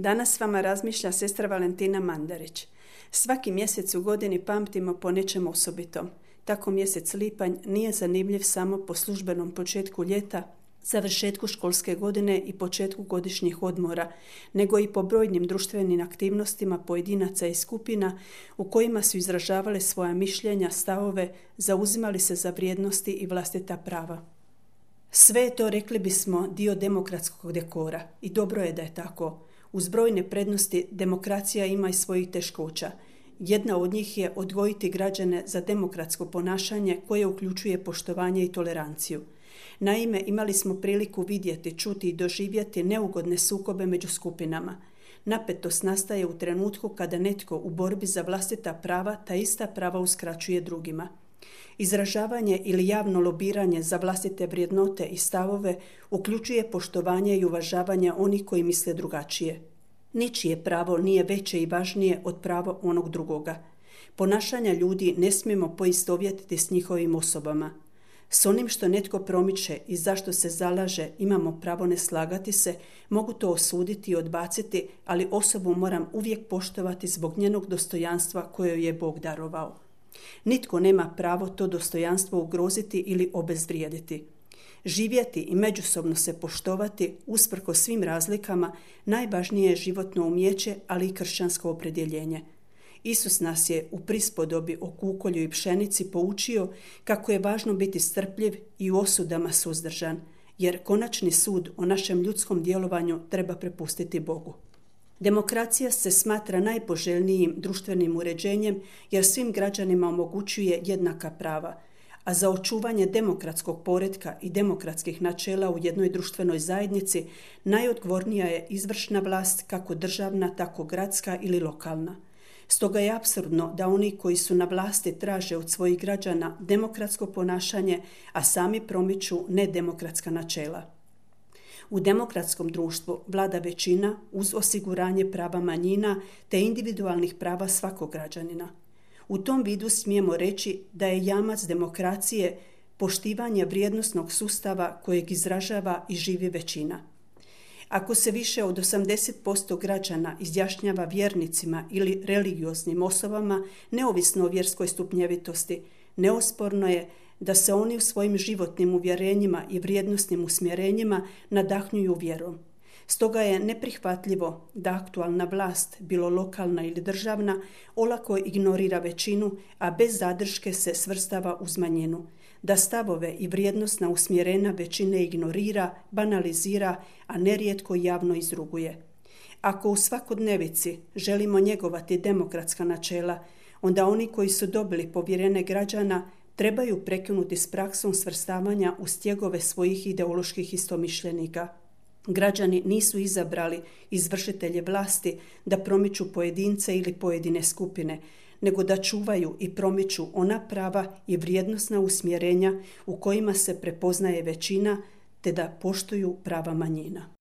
Danas vama razmišlja sestra Valentina Mandarić. Svaki mjesec u godini pamtimo po nečem osobitom. Tako mjesec lipanj nije zanimljiv samo po službenom početku ljeta, završetku školske godine i početku godišnjih odmora, nego i po brojnim društvenim aktivnostima pojedinaca i skupina u kojima su izražavale svoja mišljenja, stavove, zauzimali se za vrijednosti i vlastita prava. Sve je to, rekli bismo, dio demokratskog dekora i dobro je da je tako. Uz brojne prednosti demokracija ima i svojih teškoća. Jedna od njih je odgojiti građane za demokratsko ponašanje koje uključuje poštovanje i toleranciju. Naime, imali smo priliku vidjeti, čuti i doživjeti neugodne sukobe među skupinama. Napetost nastaje u trenutku kada netko u borbi za vlastita prava ta ista prava uskraćuje drugima. Izražavanje ili javno lobiranje za vlastite vrijednote i stavove uključuje poštovanje i uvažavanje onih koji misle drugačije. Ničije pravo nije veće i važnije od prava onog drugoga. Ponašanja ljudi ne smijemo poistovjetiti s njihovim osobama. S onim što netko promiče i zašto se zalaže imamo pravo ne slagati se, mogu to osuditi i odbaciti, ali osobu moram uvijek poštovati zbog njenog dostojanstva koje je Bog darovao. Nitko nema pravo to dostojanstvo ugroziti ili obezvrijediti. Živjeti i međusobno se poštovati usprko svim razlikama najvažnije je životno umjeće, ali i kršćansko opredjeljenje. Isus nas je u prispodobi o kukolju i pšenici poučio kako je važno biti strpljiv i u osudama suzdržan, jer konačni sud o našem ljudskom djelovanju treba prepustiti Bogu. Demokracija se smatra najpoželjnijim društvenim uređenjem jer svim građanima omogućuje jednaka prava, a za očuvanje demokratskog poretka i demokratskih načela u jednoj društvenoj zajednici najodgovornija je izvršna vlast kako državna, tako gradska ili lokalna. Stoga je apsurdno da oni koji su na vlasti traže od svojih građana demokratsko ponašanje, a sami promiču nedemokratska načela. U demokratskom društvu vlada većina uz osiguranje prava manjina te individualnih prava svakog građanina. U tom vidu smijemo reći da je jamac demokracije poštivanje vrijednosnog sustava kojeg izražava i živi većina. Ako se više od 80% građana izjašnjava vjernicima ili religioznim osobama, neovisno o vjerskoj stupnjevitosti, neosporno je da se oni u svojim životnim uvjerenjima i vrijednosnim usmjerenjima nadahnjuju vjerom. Stoga je neprihvatljivo da aktualna vlast, bilo lokalna ili državna, olako ignorira većinu, a bez zadrške se svrstava uz manjinu, da stavove i vrijednostna usmjerena većine ignorira, banalizira, a nerijetko javno izruguje. Ako u svakodnevici želimo njegovati demokratska načela, onda oni koji su dobili povjerene građana trebaju prekinuti s praksom svrstavanja u stjegove svojih ideoloških istomišljenika. Građani nisu izabrali izvršitelje vlasti da promiču pojedince ili pojedine skupine, nego da čuvaju i promiču ona prava i vrijednosna usmjerenja u kojima se prepoznaje većina te da poštuju prava manjina.